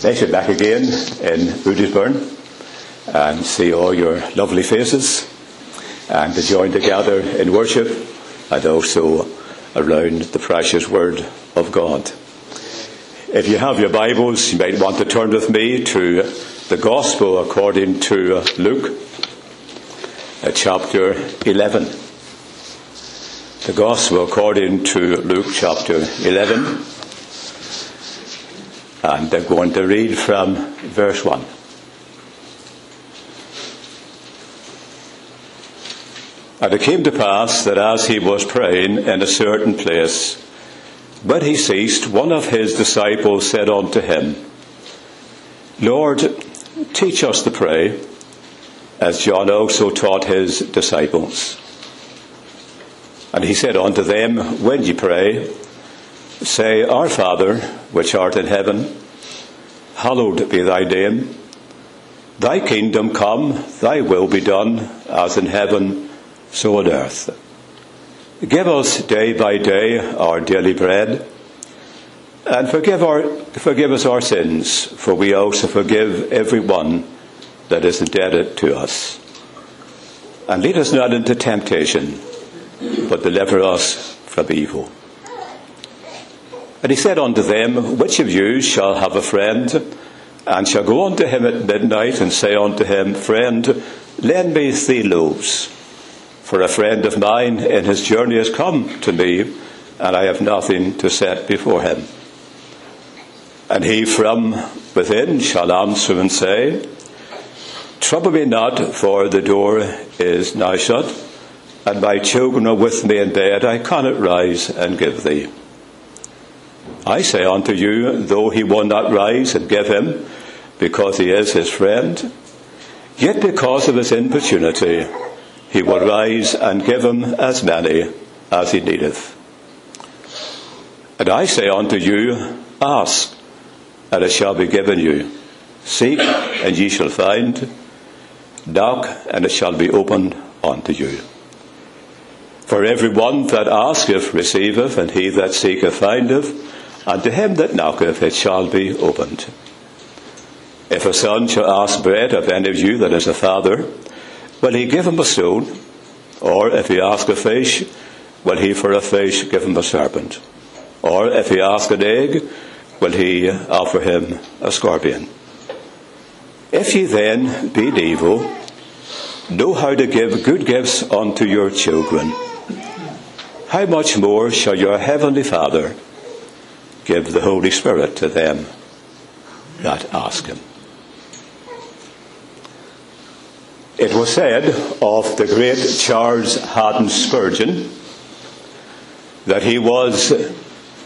Be back again in Rudisburn and see all your lovely faces and to join together in worship and also around the precious Word of God. If you have your Bibles, you might want to turn with me to the Gospel according to Luke, uh, chapter 11. The Gospel according to Luke, chapter 11. And I'm going to read from verse 1. And it came to pass that as he was praying in a certain place, when he ceased, one of his disciples said unto him, Lord, teach us to pray, as John also taught his disciples. And he said unto them, When ye pray, Say, Our Father, which art in heaven, hallowed be thy name. Thy kingdom come, thy will be done, as in heaven, so on earth. Give us day by day our daily bread, and forgive, our, forgive us our sins, for we also forgive every one that is indebted to us. And lead us not into temptation, but deliver us from evil. And he said unto them, Which of you shall have a friend, and shall go unto him at midnight, and say unto him, Friend, lend me three loaves, for a friend of mine in his journey has come to me, and I have nothing to set before him. And he from within shall answer and say, Trouble me not, for the door is now shut, and my children are with me in bed, I cannot rise and give thee. I say unto you, though he will not rise and give him, because he is his friend, yet because of his importunity, he will rise and give him as many as he needeth. And I say unto you, ask, and it shall be given you. Seek, and ye shall find. Knock, and it shall be opened unto you. For every one that asketh receiveth, and he that seeketh findeth, and to him that knocketh it shall be opened. If a son shall ask bread of any of you that is a father, will he give him a stone? Or if he ask a fish, will he for a fish give him a serpent? Or if he ask an egg, will he offer him a scorpion? If ye then, being evil, know how to give good gifts unto your children, how much more shall your heavenly Father give the Holy Spirit to them that ask Him. It was said of the great Charles Haddon Spurgeon that he was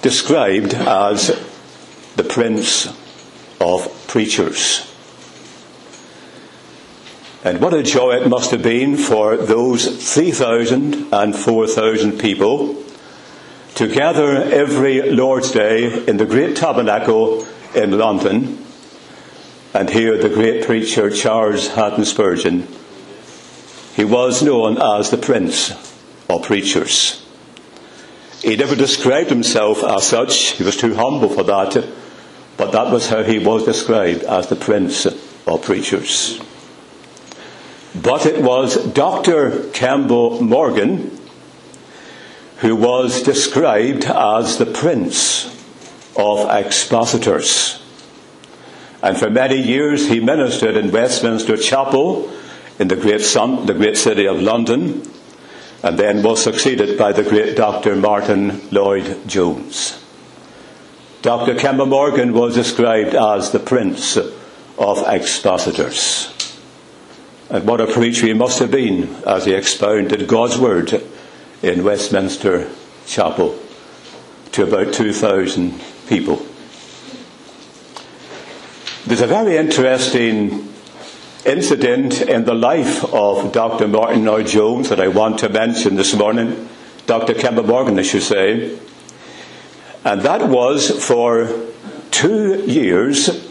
described as the prince of preachers. And what a joy it must have been for those 3,000 and 4,000 people to gather every Lord's Day in the great tabernacle in London and hear the great preacher Charles Haddon Spurgeon. He was known as the Prince of Preachers. He never described himself as such. He was too humble for that. But that was how he was described as the Prince of Preachers. But it was Dr. Campbell Morgan who was described as the prince of expositors. And for many years he ministered in Westminster Chapel in the great, sun, the great city of London, and then was succeeded by the great Dr. Martyn Lloyd Jones. Dr. Campbell Morgan was described as the prince of expositors. And what a preacher he must have been as he expounded God's word in Westminster Chapel to about 2,000 people. There's a very interesting incident in the life of Dr. Martyn Lloyd Jones that I want to mention this morning. Dr. Campbell Morgan, I should say. And that was for two years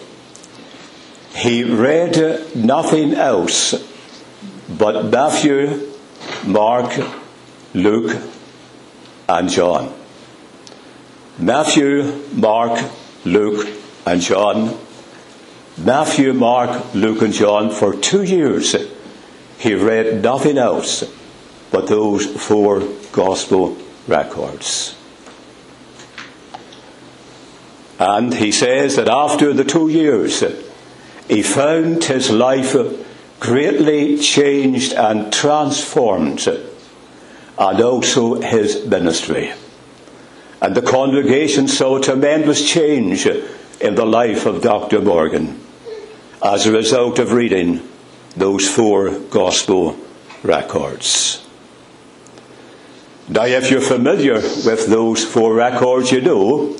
he read nothing else but Matthew, Mark, Luke, and John. Matthew, Mark, Luke, and John. Matthew, Mark, Luke, and John for two years. He read nothing else but those four gospel records. And he says that after the two years, he found his life greatly changed and transformed, and also his ministry. And the congregation saw a tremendous change in the life of Dr. Morgan as a result of reading those four gospel records. Now, if you're familiar with those four records, you know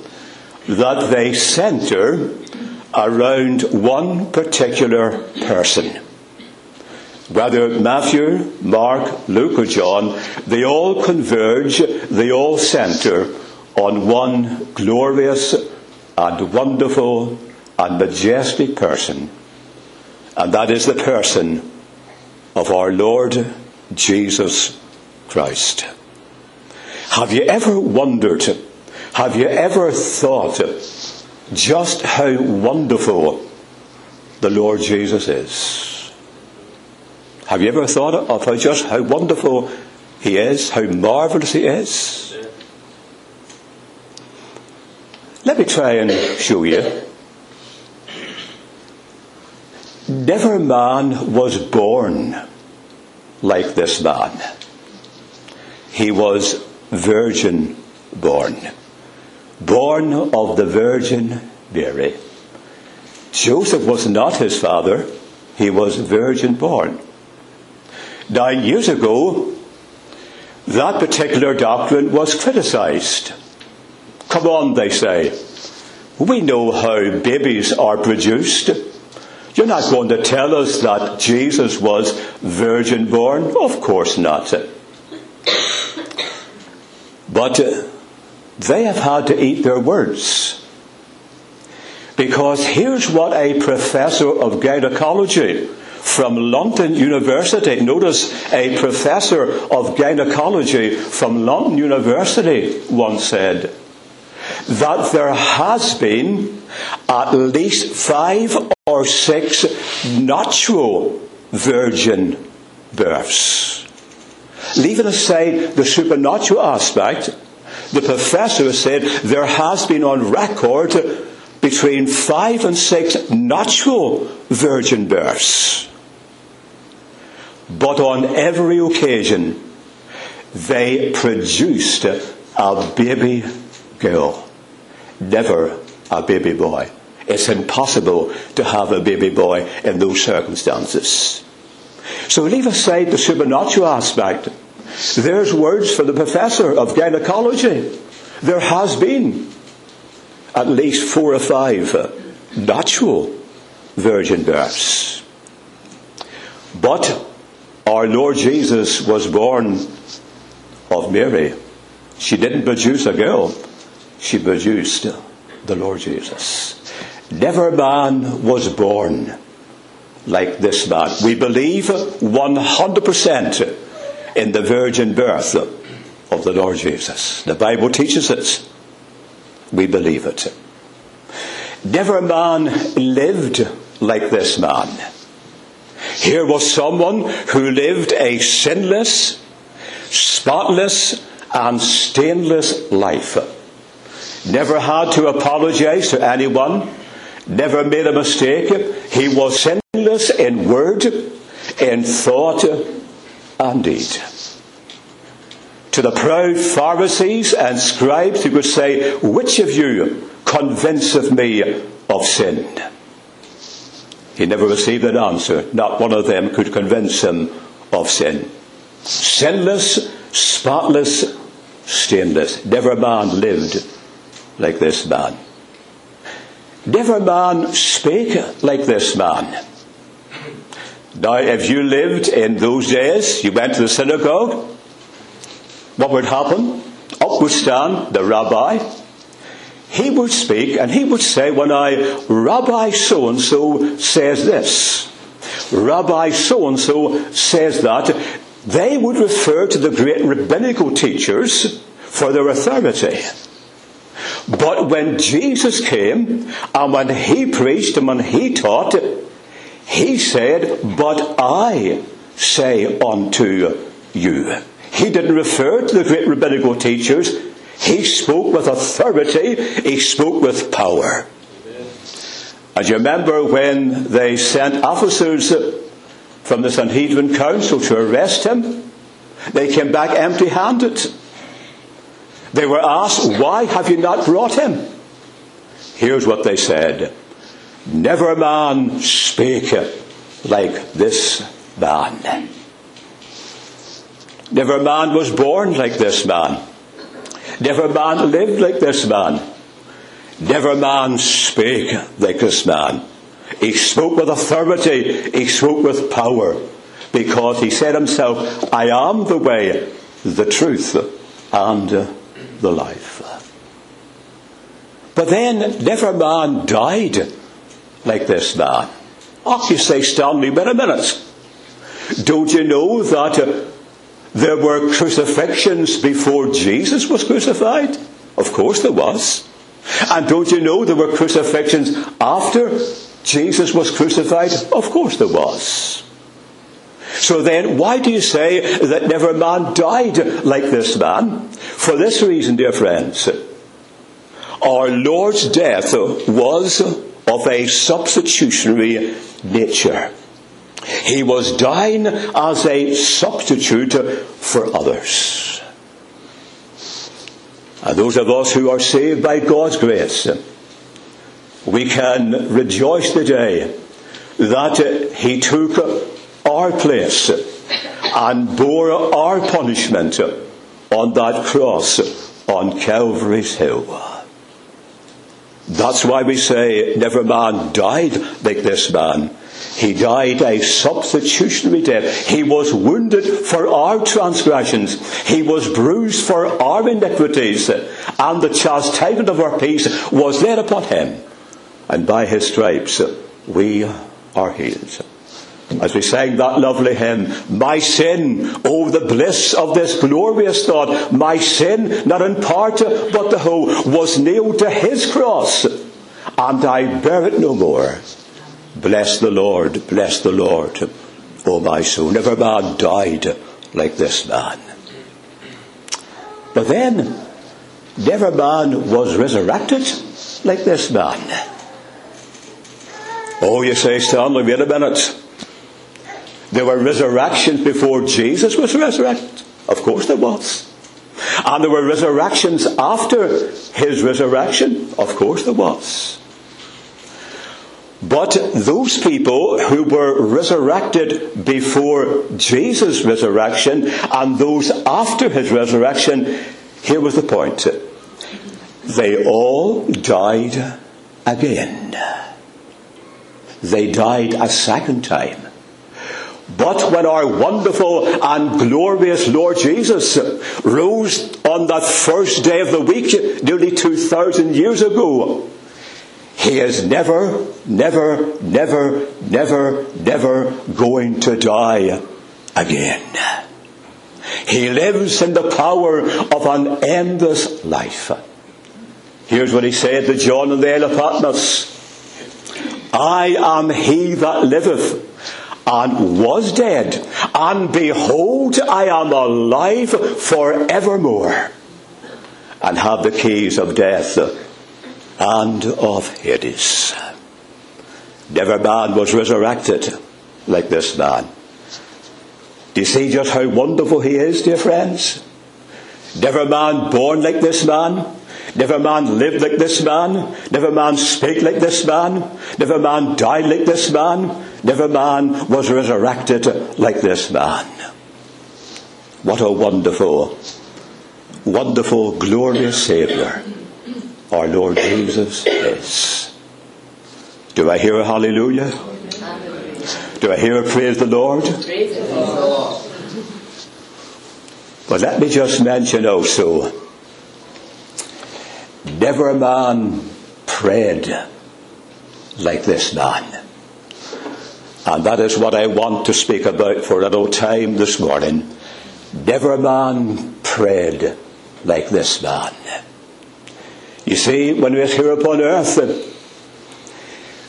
that they center around one particular person. Whether Matthew, Mark, Luke, or John, they all converge, they all center on one glorious and wonderful and majestic person. And that is the person of our Lord Jesus Christ. Have you ever wondered, have you ever thought just how wonderful the Lord Jesus is? Have you ever thought of how just how wonderful He is, how marvelous He is? Let me try and show you. Never man was born like this man. He was virgin born. Born of the Virgin Mary. Joseph was not his father, he was virgin born. Nine years ago, that particular doctrine was criticized. Come on, they say. We know how babies are produced. You're not going to tell us that Jesus was virgin born? Of course not. But uh, they have had to eat their words. Because here's what a professor of gynecology from London University, notice a professor of gynecology from London University once said that there has been at least five or six natural virgin births. Leaving aside the supernatural aspect, the professor said there has been on record between five and six natural virgin births. But on every occasion, they produced a baby girl, never a baby boy. It's impossible to have a baby boy in those circumstances. So leave aside the supernatural aspect. There's words for the professor of gynecology. There has been at least four or five natural virgin births. But our Lord Jesus was born of Mary. She didn't produce a girl she produced the Lord Jesus. Never man was born like this man. We believe 100% in the virgin birth of the Lord Jesus. The Bible teaches it. We believe it. Never man lived like this man. Here was someone who lived a sinless, spotless, and stainless life never had to apologize to anyone, never made a mistake. He was sinless in word, in thought, and deed. To the proud Pharisees and scribes, he would say, Which of you convinceth me of sin? He never received an answer. Not one of them could convince him of sin. Sinless, spotless, stainless. Never man lived like this man. Never man spake like this man. Now, if you lived in those days, you went to the synagogue, what would happen? Up would stand the rabbi. He would speak and he would say, when I, Rabbi so and so says this, Rabbi so and so says that, they would refer to the great rabbinical teachers for their authority. But when Jesus came, and when he preached and when he taught, he said, But I say unto you. He didn't refer to the great rabbinical teachers. He spoke with authority. He spoke with power. And you remember when they sent officers from the Sanhedrin Council to arrest him? They came back empty handed. They were asked, Why have you not brought him? Here's what they said Never man spake like this man. Never man was born like this man. Never man lived like this man. Never man spake like this man. He spoke with authority. He spoke with power. Because he said himself, I am the way, the truth, and the life. But then never man died like this man. Oh, you say, Stanley, wait a minute. Don't you know that there were crucifixions before Jesus was crucified? Of course there was. And don't you know there were crucifixions after Jesus was crucified? Of course there was. So then, why do you say that never man died like this man? For this reason, dear friends. Our Lord's death was of a substitutionary nature. He was dying as a substitute for others. And those of us who are saved by God's grace, we can rejoice today that He took our place and bore our punishment on that cross on Calvary's Hill. That's why we say never man died like this man. He died a substitutionary death. He was wounded for our transgressions. He was bruised for our iniquities. And the chastisement of our peace was laid upon him. And by his stripes we are healed. As we sang that lovely hymn, my sin, oh the bliss of this glorious thought, my sin, not in part but the whole, was nailed to his cross, and I bear it no more. Bless the Lord, bless the Lord, O my soul. Never man died like this man. But then, never man was resurrected like this man. Oh, you say, Stanley, wait a minute. There were resurrections before Jesus was resurrected. Of course there was. And there were resurrections after his resurrection. Of course there was. But those people who were resurrected before Jesus' resurrection and those after his resurrection, here was the point. They all died again. They died a second time. But when our wonderful and glorious Lord Jesus rose on that first day of the week, nearly 2,000 years ago, he is never, never, never, never, never going to die again. He lives in the power of an endless life. Here's what he said to John in the Isle of Patmos. I am he that liveth and was dead, and behold, I am alive forevermore, and have the keys of death and of Hades. Never man was resurrected like this man. Do you see just how wonderful he is, dear friends? Never man born like this man. Never man lived like this man. Never man spake like this man. Never man died like this man. Never man was resurrected like this man. What a wonderful, wonderful, glorious Saviour our Lord Jesus is. Do I hear a hallelujah? Do I hear a praise the Lord? But let me just mention also never man prayed like this man. And that is what I want to speak about for a little time this morning. Never man prayed like this man. You see, when we are here upon earth,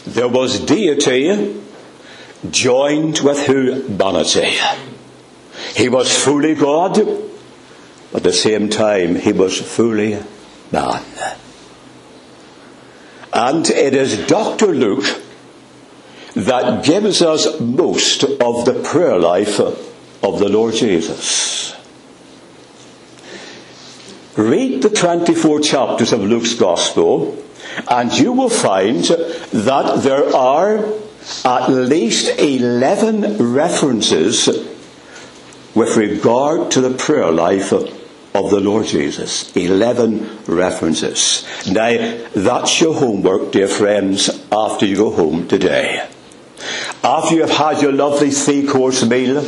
there was deity joined with humanity. He was fully God, but at the same time he was fully man. And it is Dr. Luke that gives us most of the prayer life of the Lord Jesus. Read the 24 chapters of Luke's Gospel and you will find that there are at least 11 references with regard to the prayer life of the Lord Jesus. 11 references. Now, that's your homework, dear friends, after you go home today. After you have had your lovely three course meal,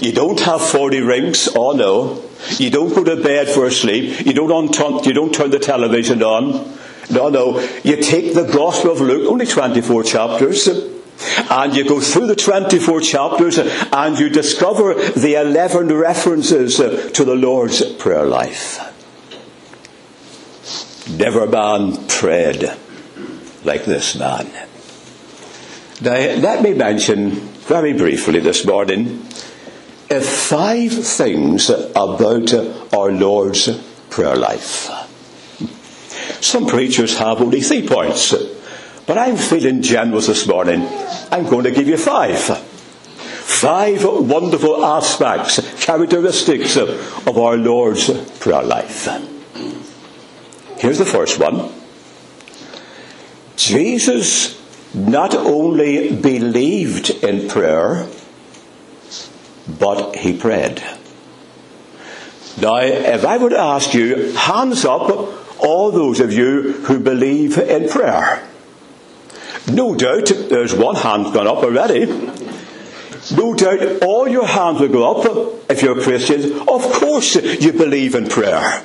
you don't have 40 rings, oh no. You don't go to bed for a sleep. You don't, on, you don't turn the television on. No, no. You take the Gospel of Luke, only 24 chapters, and you go through the 24 chapters and you discover the 11 references to the Lord's prayer life. Never man prayed like this man. Now, let me mention very briefly this morning five things about our Lord's prayer life. Some preachers have only three points, but I'm feeling generous this morning. I'm going to give you five. Five wonderful aspects, characteristics of our Lord's prayer life. Here's the first one. Jesus not only believed in prayer, but he prayed. Now, if I to ask you, hands up all those of you who believe in prayer. No doubt there's one hand gone up already. No doubt all your hands will go up if you're Christians. Of course you believe in prayer.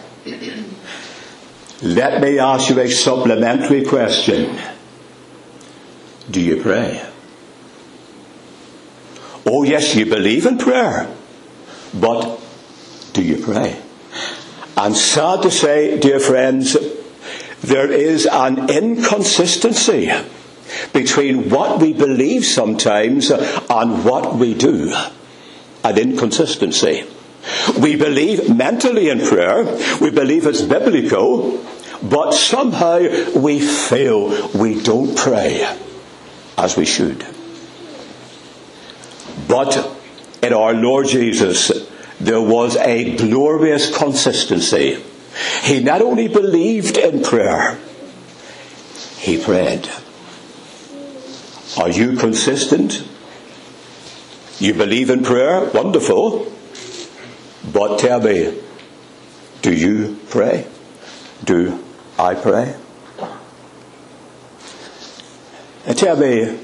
Let me ask you a supplementary question. Do you pray? Oh yes, you believe in prayer. But do you pray? And sad to say, dear friends, there is an inconsistency between what we believe sometimes and what we do. An inconsistency. We believe mentally in prayer, we believe it's biblical, but somehow we fail. We don't pray as we should. But in our Lord Jesus, there was a glorious consistency. He not only believed in prayer, he prayed. Are you consistent? You believe in prayer? Wonderful. But tell me, do you pray? Do I pray? And tell me,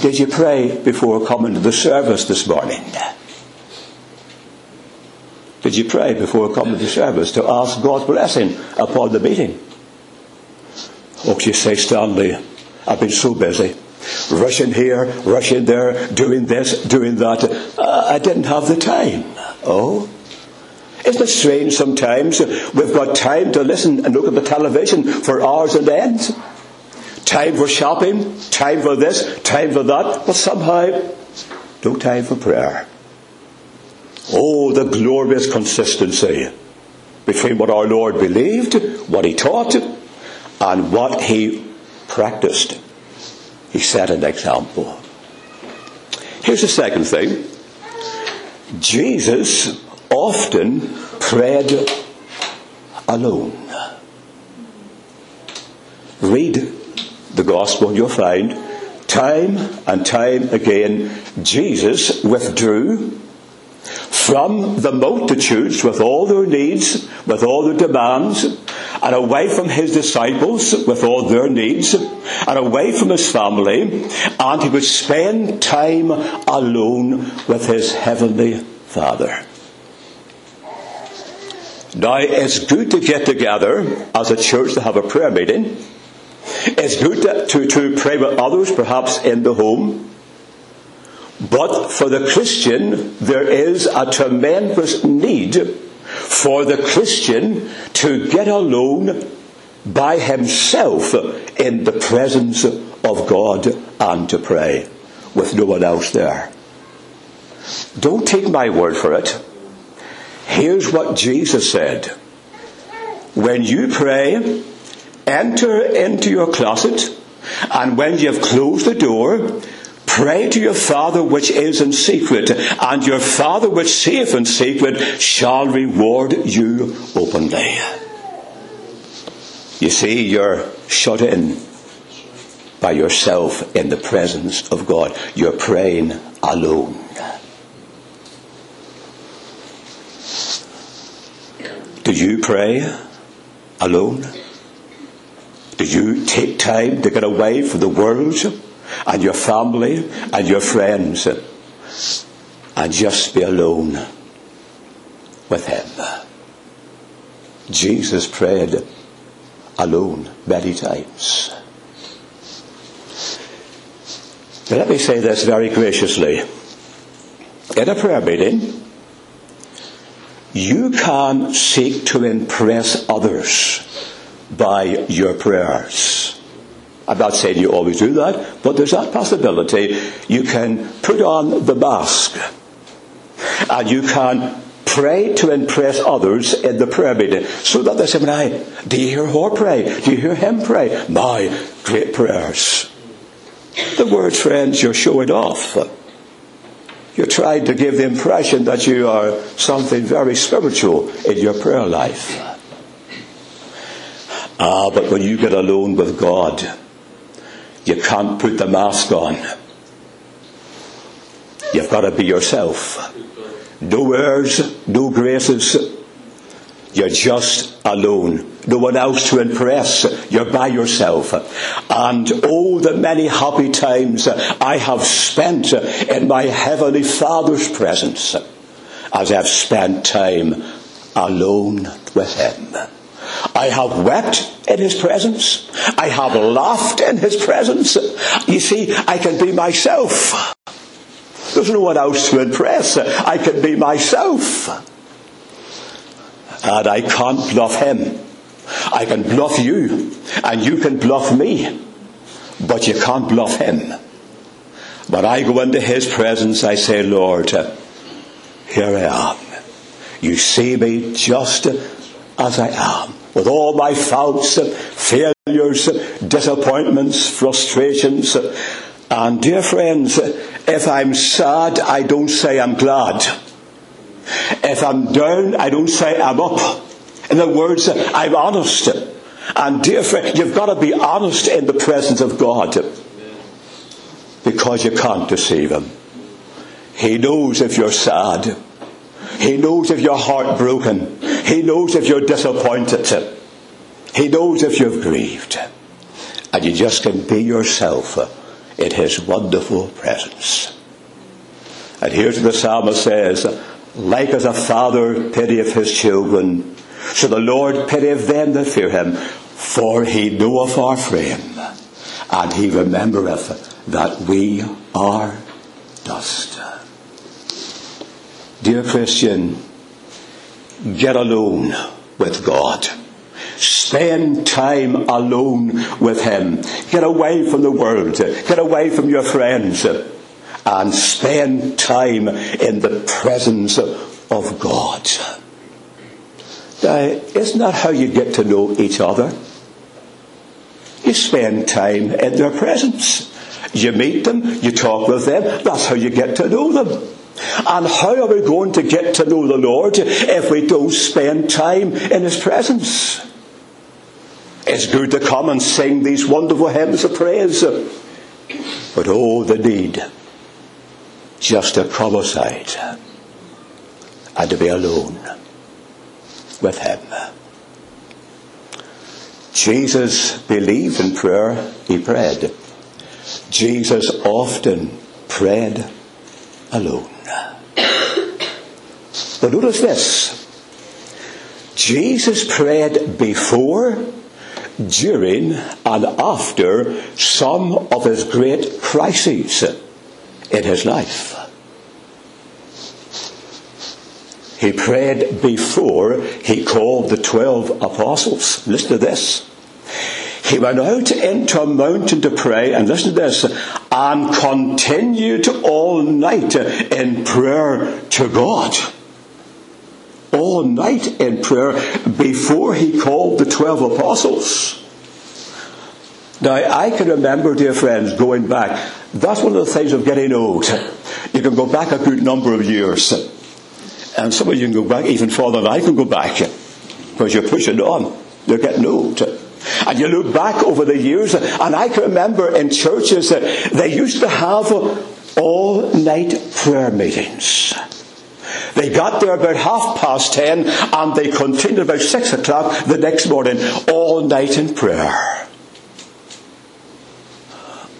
did you pray before coming to the service this morning? Did you pray before coming to the service to ask God's blessing upon the meeting? Oh, you say, Stanley, I've been so busy. Rushing here, rushing there, doing this, doing that. Uh, I didn't have the time. Oh? Isn't it strange sometimes we've got time to listen and look at the television for hours and ends? Time for shopping, time for this, time for that, but somehow no time for prayer. Oh, the glorious consistency between what our Lord believed, what he taught, and what he practiced. He set an example. Here's the second thing Jesus often prayed alone. Read the gospel you'll find time and time again Jesus withdrew from the multitudes with all their needs, with all their demands, and away from his disciples with all their needs, and away from his family, and he would spend time alone with his heavenly Father. Now, it's good to get together as a church to have a prayer meeting. It's good to, to, pray with others, perhaps in the home. But for the Christian, there is a tremendous need for the Christian to get alone by himself in the presence of God and to pray with no one else there. Don't take my word for it. Here's what Jesus said. When you pray, enter into your closet, and when you have closed the door, pray to your Father which is in secret, and your Father which seeth in secret shall reward you openly. You see, you're shut in by yourself in the presence of God. You're praying alone. Do you pray alone? Do you take time to get away from the world and your family and your friends and just be alone with Him? Jesus prayed alone many times. Let me say this very graciously. In a prayer meeting, you can seek to impress others by your prayers. I'm not saying you always do that, but there's that possibility. You can put on the mask and you can pray to impress others in the prayer meeting so that they say, "I, do you hear her pray? Do you hear him pray? My great prayers. The words, friends, you're showing off. You're trying to give the impression that you are something very spiritual in your prayer life. Ah, but when you get alone with God, you can't put the mask on. You've got to be yourself. No airs, no graces. You're just alone. No one else to impress. You're by yourself. And oh, the many happy times I have spent in my Heavenly Father's presence as I've spent time alone with Him. I have wept in His presence. I have laughed in His presence. You see, I can be myself. There's no one else to impress. I can be myself. And I can't bluff him. I can bluff you, and you can bluff me, but you can't bluff him. When I go into his presence, I say, Lord, here I am. You see me just as I am, with all my faults, failures, disappointments, frustrations. And dear friends, if I'm sad, I don't say I'm glad. If I'm down, I don't say I'm up. In other words, I'm honest. And dear friend, you've got to be honest in the presence of God. Because you can't deceive Him. He knows if you're sad. He knows if you're heartbroken. He knows if you're disappointed. He knows if you've grieved. And you just can be yourself in His wonderful presence. And here's what the psalmist says like as a father pitieth his children, so the Lord pitieth them that fear him, for he knoweth our frame, and he remembereth that we are dust. Dear Christian, get alone with God. Spend time alone with Him. Get away from the world. Get away from your friends and spend time in the presence of God. Now, isn't that how you get to know each other? You spend time in their presence. You meet them, you talk with them, that's how you get to know them. And how are we going to get to know the Lord if we don't spend time in His presence? It's good to come and sing these wonderful hymns of praise, but oh, the need just to come aside and to be alone with Him. Jesus believed in prayer, He prayed. Jesus often prayed alone. But notice this Jesus prayed before, during, and after some of his great crises in his life. He prayed before he called the twelve apostles. Listen to this. He went out into a mountain to pray, and listen to this, and continued all night in prayer to God. All night in prayer before he called the twelve apostles. Now, I can remember, dear friends, going back. That's one of the things of getting old. You can go back a good number of years. And some of you can go back even further than I can go back. Because you're pushing on. You're getting old. And you look back over the years, and I can remember in churches that they used to have all night prayer meetings. They got there about half past ten, and they continued about six o'clock the next morning, all night in prayer.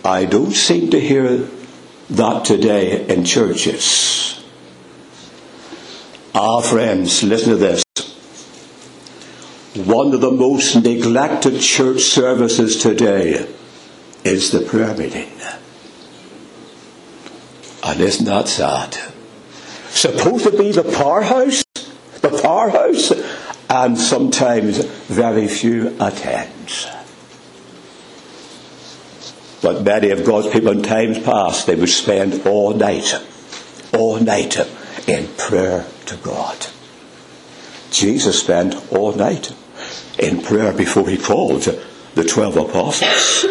I don't seem to hear that today in churches. Ah, friends, listen to this. One of the most neglected church services today is the prayer meeting. And isn't that sad? Supposed to be the powerhouse, the powerhouse, and sometimes very few attend. But many of God's people in times past, they would spend all night, all night in prayer to God. Jesus spent all night in prayer before he called the twelve apostles.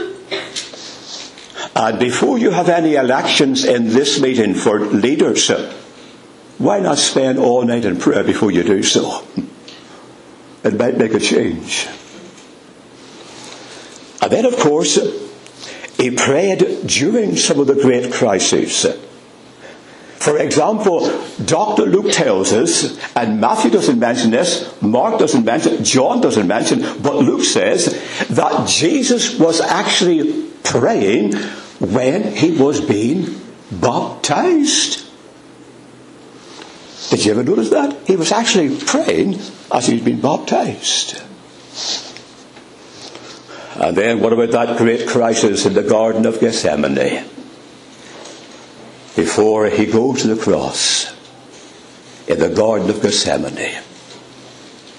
And before you have any elections in this meeting for leaders, why not spend all night in prayer before you do so? It might make a change. And then, of course, he prayed during some of the great crises. For example, Dr. Luke tells us, and Matthew doesn't mention this, Mark doesn't mention John doesn't mention, but Luke says that Jesus was actually praying when he was being baptized. Did you ever notice that? He was actually praying as he was been baptized. And then what about that great crisis in the Garden of Gethsemane? before he goes to the cross in the Garden of Gethsemane,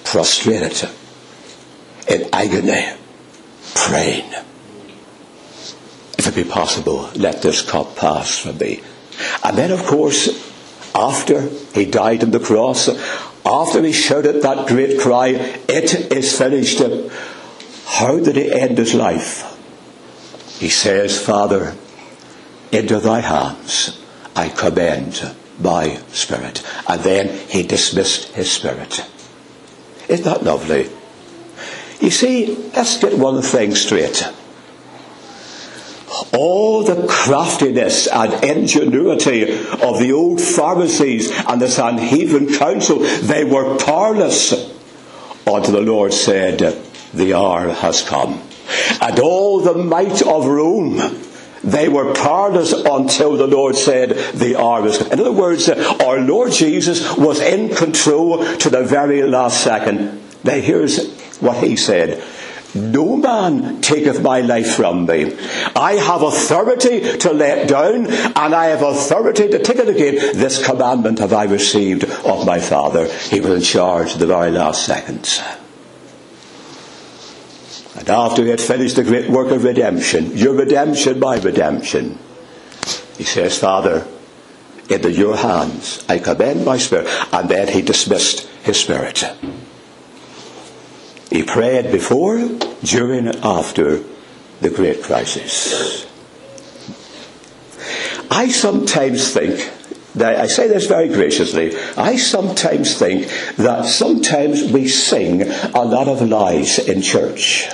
prostrated in agony, praying. If it be possible, let this cup pass from me. And then, of course, after he died on the cross, after he shouted that great cry, It is finished, how did he end his life? He says, Father, into thy hands I commend my spirit. And then he dismissed his spirit. Isn't that lovely? You see, let's get one thing straight. All the craftiness and ingenuity of the old Pharisees and the Sanhedrin council, they were powerless until the Lord said, the hour has come. And all the might of Rome, they were powerless until the Lord said the hour is. Come. In other words, our Lord Jesus was in control to the very last second. Now here's what he said. No man taketh my life from me. I have authority to let down, and I have authority to take it again. This commandment have I received of my Father. He was in charge the very last seconds. And after he had finished the great work of redemption, your redemption, my redemption, he says, Father, into your hands I commend my spirit. And then he dismissed his spirit. He prayed before, during, and after the great crisis. I sometimes think, that I say this very graciously, I sometimes think that sometimes we sing a lot of lies in church.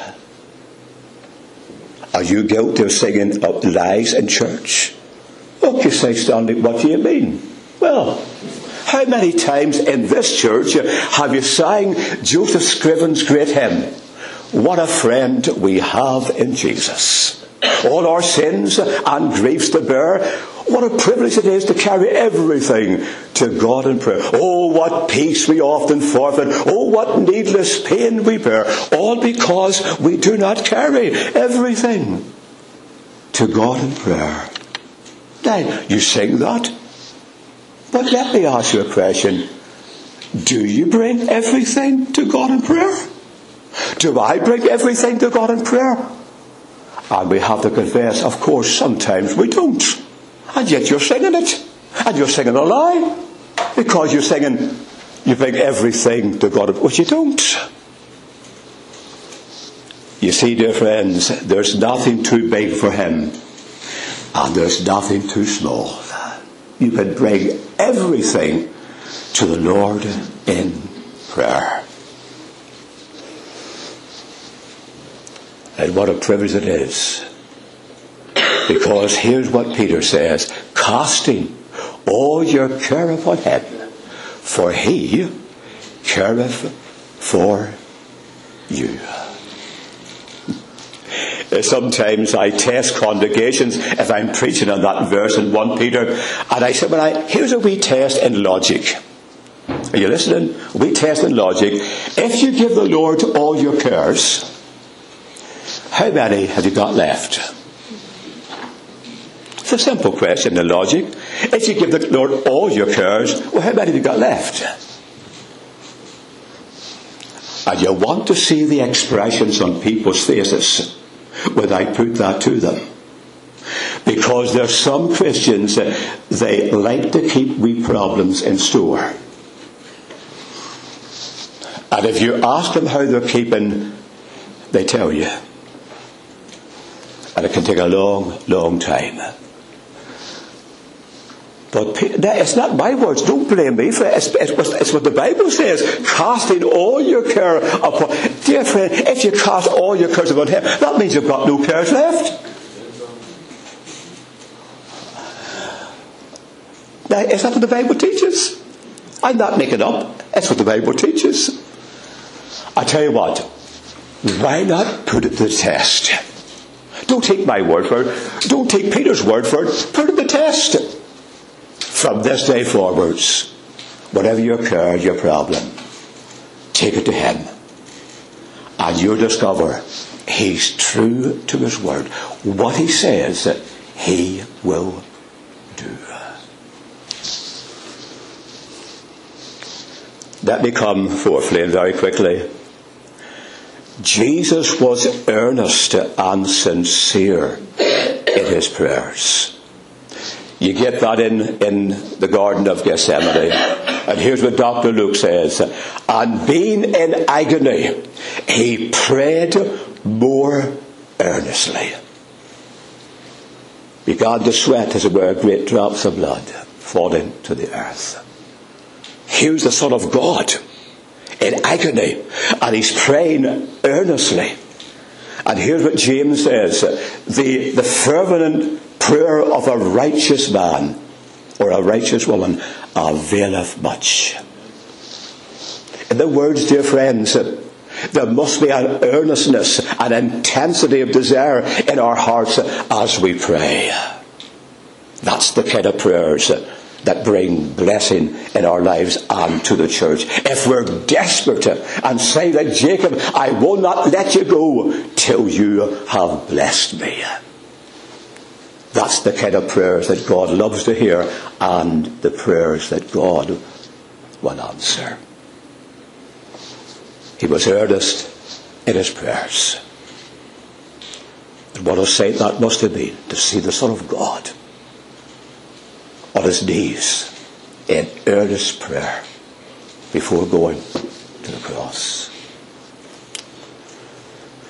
Are you guilty of singing lies in church? Look, you say, Stanley, what do you mean? Well, how many times in this church have you sang Joseph Scriven's great hymn? What a friend we have in Jesus. All our sins and griefs to bear. What a privilege it is to carry everything to God in prayer. Oh, what peace we often forfeit. Oh, what needless pain we bear. All because we do not carry everything to God in prayer. Now, you sing that. But let me ask you a question. Do you bring everything to God in prayer? Do I bring everything to God in prayer? And we have to confess, of course, sometimes we don't. And yet you're singing it. And you're singing a lie. Because you're singing, you bring everything to God, which you don't. You see, dear friends, there's nothing too big for Him. And there's nothing too small. You can bring everything to the Lord in prayer. And what a privilege it is. Because here's what Peter says casting all your care upon him, for he careth for you. Sometimes I test congregations if I'm preaching on that verse in 1 Peter, and I say, well, I, here's a wee test in logic. Are you listening? We test in logic. If you give the Lord all your cares, how many have you got left? It's a simple question in logic. If you give the Lord all your cares, well, how many have you got left? And you want to see the expressions on people's faces when I put that to them. Because there's some Christians that they like to keep wee problems in store. And if you ask them how they're keeping, they tell you. And it can take a long, long time. But it's not my words. Don't blame me for it. It's, it's, what the Bible says. Casting all your care upon. Dear friend, if you cast all your cares upon Him, that means you've got no cares left. Now, is that what the Bible teaches? I'm not making up. That's what the Bible teaches. I tell you what, why not put it to the test? Don't take my word for it. Don't take Peter's word for it. Put it to the test. From this day forwards, whatever your care, your problem, take it to Him. And you'll discover He's true to His word. What He says, that He will do. Let me come fourthly and very quickly. Jesus was earnest and sincere in his prayers. You get that in, in the Garden of Gethsemane. And here's what Dr. Luke says. And being in agony, he prayed more earnestly. Began to sweat, as it were, great drops of blood falling to the earth. Here's the Son of God in agony, and he's praying earnestly. And here's what James says the, the fervent prayer of a righteous man or a righteous woman availeth much. In the words, dear friends, there must be an earnestness, an intensity of desire in our hearts as we pray. That's the kind of prayers that bring blessing in our lives and to the church. If we're desperate and say like Jacob, I will not let you go till you have blessed me. That's the kind of prayers that God loves to hear and the prayers that God will answer. He was earnest in his prayers. And what a sight that must have been to see the Son of God on his knees in earnest prayer before going to the cross.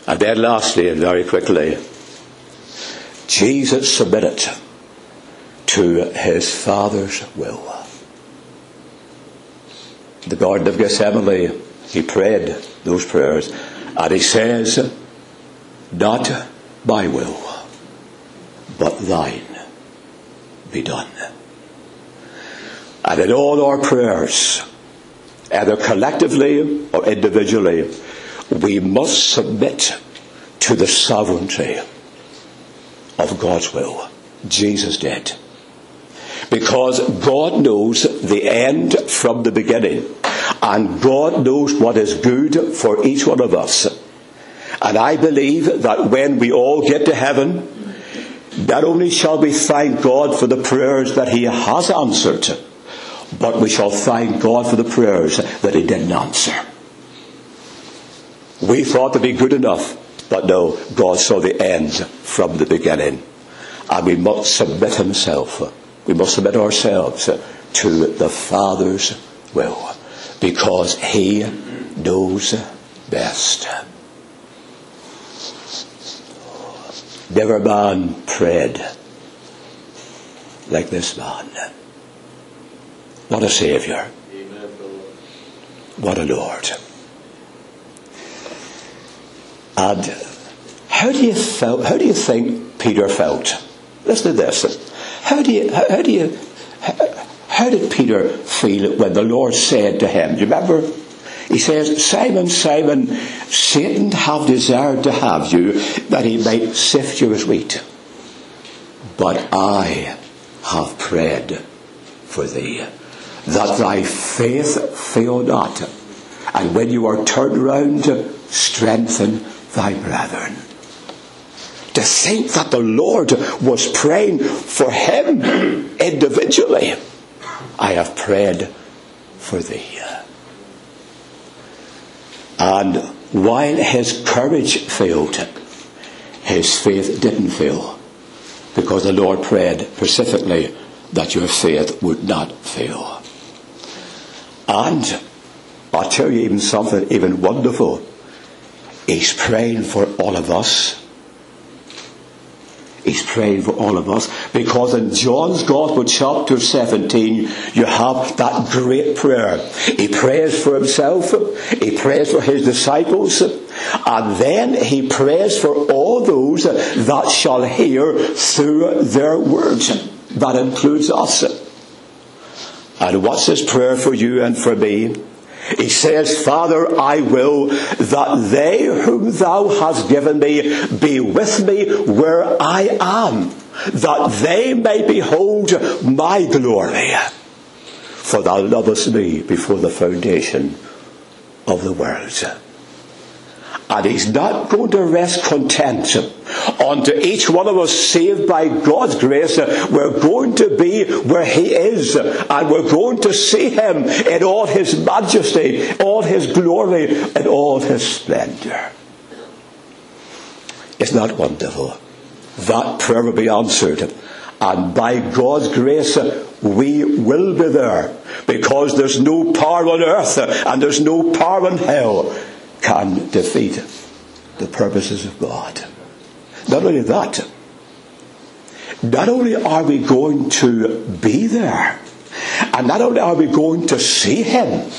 And then lastly and very quickly, Jesus submitted to his Father's will. The Garden of Gethsemane, he prayed those prayers, and he says, Not my will, but thine be done. And in all our prayers, either collectively or individually, we must submit to the sovereignty of God's will. Jesus did. Because God knows the end from the beginning. And God knows what is good for each one of us. And I believe that when we all get to heaven, not only shall we thank God for the prayers that He has answered, but we shall thank God for the prayers that He didn't answer. We thought to be good enough. But no, God saw the end from the beginning. And we must submit himself. We must submit ourselves to the Father's will. Because he knows best. Never man prayed like this man. What a Saviour. What a Lord. And how do you felt, how do you think Peter felt? Listen to this. How do you, how, how do you, how, how did Peter feel when the Lord said to him, do you remember? He says, Simon, Simon, Satan have desired to have you that he might sift you as wheat. But I have prayed for thee, that thy faith fail not. And when you are turned round, strengthen thy brethren. To think that the Lord was praying for him individually. I have prayed for thee. And while his courage failed, his faith didn't fail. Because the Lord prayed specifically that your faith would not fail. And I'll tell you even something even wonderful. He's praying for all of us. He's praying for all of us because in John's Gospel, chapter 17, you have that great prayer. He prays for himself, he prays for his disciples, and then he prays for all those that shall hear through their words. That includes us. And what's his prayer for you and for me? He says, Father, I will that they whom thou hast given me be with me where I am, that they may behold my glory. For thou lovest me before the foundation of the world. And he's not going to rest content unto each one of us saved by God's grace. We're going to be where he is and we're going to see him in all his majesty, all his glory and all his splendor. Isn't that wonderful? That prayer will be answered. And by God's grace, we will be there because there's no power on earth and there's no power in hell can defeat the purposes of God. Not only that, not only are we going to be there, and not only are we going to see Him,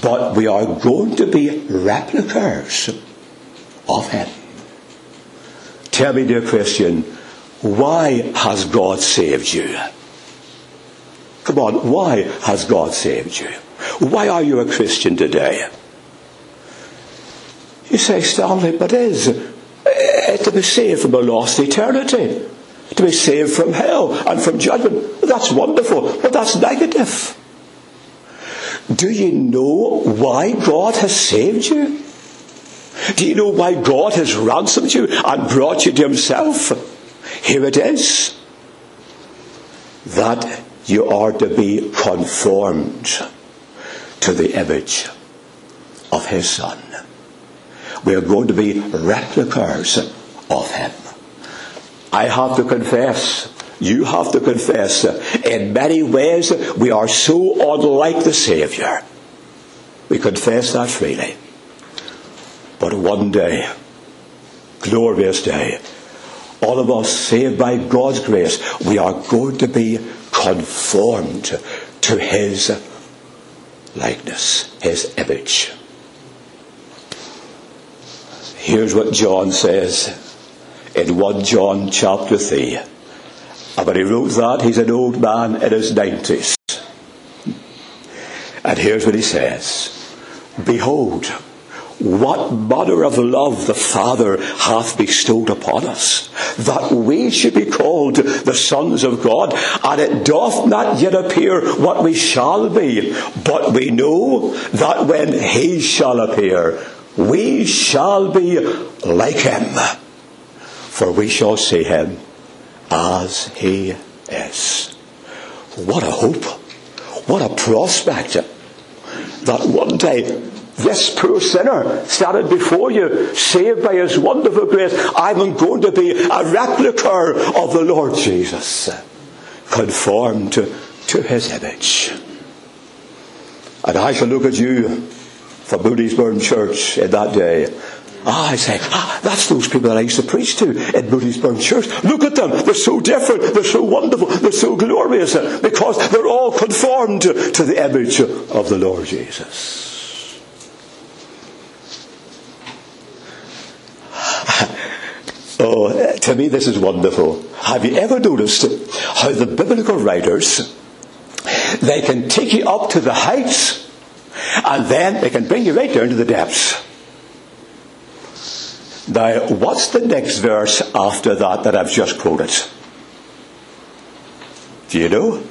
but we are going to be replicas of Him. Tell me, dear Christian, why has God saved you? Come on, why has God saved you? Why are you a Christian today? Say, Stanley, but is uh, to be saved from a lost eternity, to be saved from hell and from judgment. That's wonderful, but that's negative. Do you know why God has saved you? Do you know why God has ransomed you and brought you to Himself? Here it is. That you are to be conformed to the image of His Son. We are going to be replicas of Him. I have to confess, you have to confess, in many ways we are so unlike the Saviour. We confess that freely. But one day, glorious day, all of us saved by God's grace, we are going to be conformed to His likeness, His image. Here's what John says in 1 John chapter 3. And when he wrote that, he's an old man in his 90s. And here's what he says Behold, what manner of love the Father hath bestowed upon us, that we should be called the sons of God, and it doth not yet appear what we shall be, but we know that when he shall appear, we shall be like him, for we shall see him as he is. What a hope! What a prospect! That one day this poor sinner standing before you, saved by his wonderful grace, I'm going to be a replica of the Lord Jesus, conformed to, to his image. And I shall look at you from Moodiesburn Church in that day Ah, I say, ah, that's those people that I used to preach to at Moodiesburn Church. Look at them. They're so different. They're so wonderful. They're so glorious because they're all conformed to, to the image of the Lord Jesus. oh, to me this is wonderful. Have you ever noticed how the biblical writers, they can take you up to the heights and then they can bring you right down to the depths. Now, what's the next verse after that that I've just quoted? Do you know?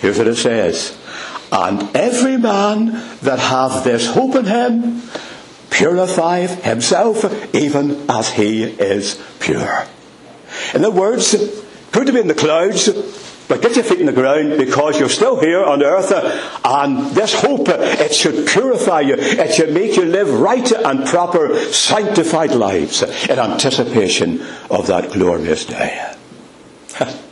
Here's what it says. And every man that hath this hope in him purifieth himself even as he is pure. In other words, to be in the clouds, but get your feet in the ground because you're still here on earth and this hope, it should purify you. It should make you live right and proper, sanctified lives in anticipation of that glorious day.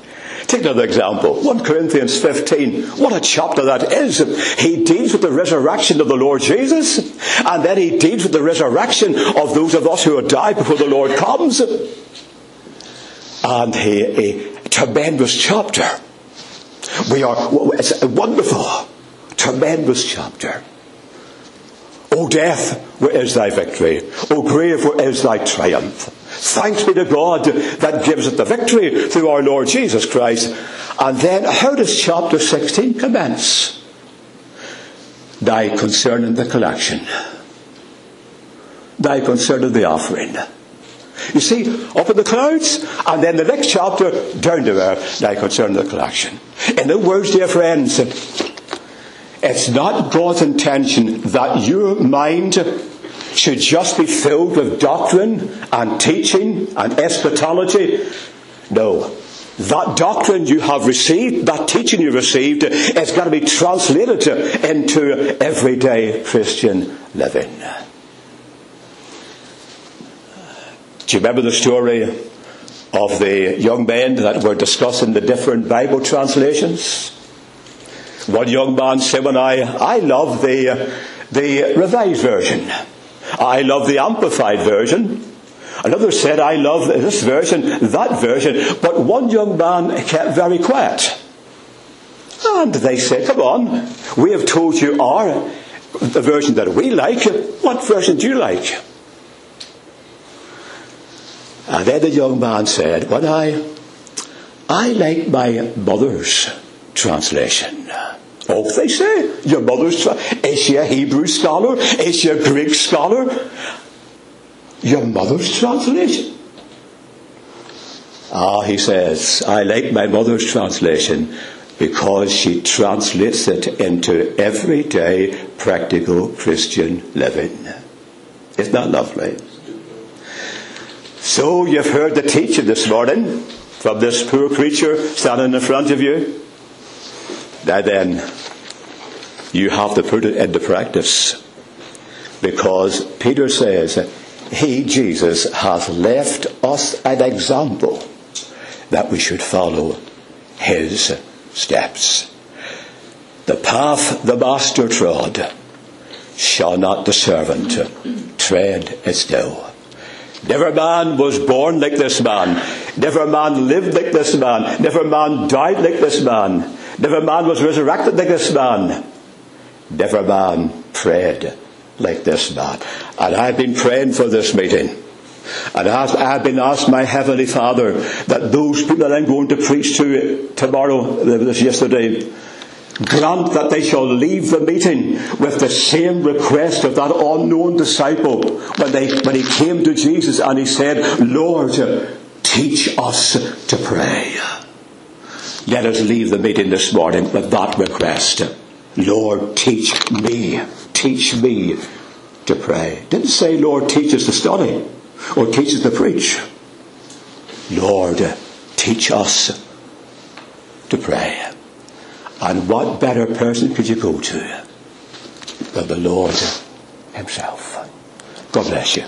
Take another example. 1 Corinthians 15. What a chapter that is. He deals with the resurrection of the Lord Jesus, and then he deals with the resurrection of those of us who have died before the Lord comes. And he, a tremendous chapter. We are, it's a wonderful, tremendous chapter. O death, where is thy victory? O grave, where is thy triumph? Thanks be to God that gives us the victory through our Lord Jesus Christ. And then, how does chapter 16 commence? Thy concern in the collection. Thy concerning the offering. You see, up in the clouds, and then the next chapter, down to earth, now concerning the collection. In other words, dear friends, it's not God's intention that your mind should just be filled with doctrine and teaching and eschatology. No. That doctrine you have received, that teaching you received, is going to be translated into everyday Christian living. Do you remember the story of the young men that were discussing the different Bible translations? One young man said, "When I, I love the, the Revised Version. I love the Amplified Version. Another said, I love this version, that version. But one young man kept very quiet. And they said, come on, we have told you our, the version that we like. What version do you like? And then the young man said, Well, I, I like my mother's translation. Oh, they say, your mother's, is she a Hebrew scholar? Is she a Greek scholar? Your mother's translation. Ah, he says, I like my mother's translation because she translates it into everyday practical Christian living. Isn't that lovely? So you've heard the teaching this morning from this poor creature standing in front of you. Now then, you have to put it into practice. Because Peter says, He, Jesus, has left us an example that we should follow His steps. The path the Master trod shall not the servant tread as still. Never man was born like this man. Never man lived like this man. Never man died like this man. Never man was resurrected like this man. Never man prayed like this man. And I've been praying for this meeting. And I've been asked my Heavenly Father that those people that I'm going to preach to tomorrow, this yesterday, Grant that they shall leave the meeting with the same request of that unknown disciple when, they, when he came to Jesus and he said, Lord, teach us to pray. Let us leave the meeting this morning with that request. Lord, teach me, teach me to pray. Didn't say, Lord, teach us to study or teach us to preach. Lord, teach us to pray. And what better person could you go to than the Lord Himself? God bless you.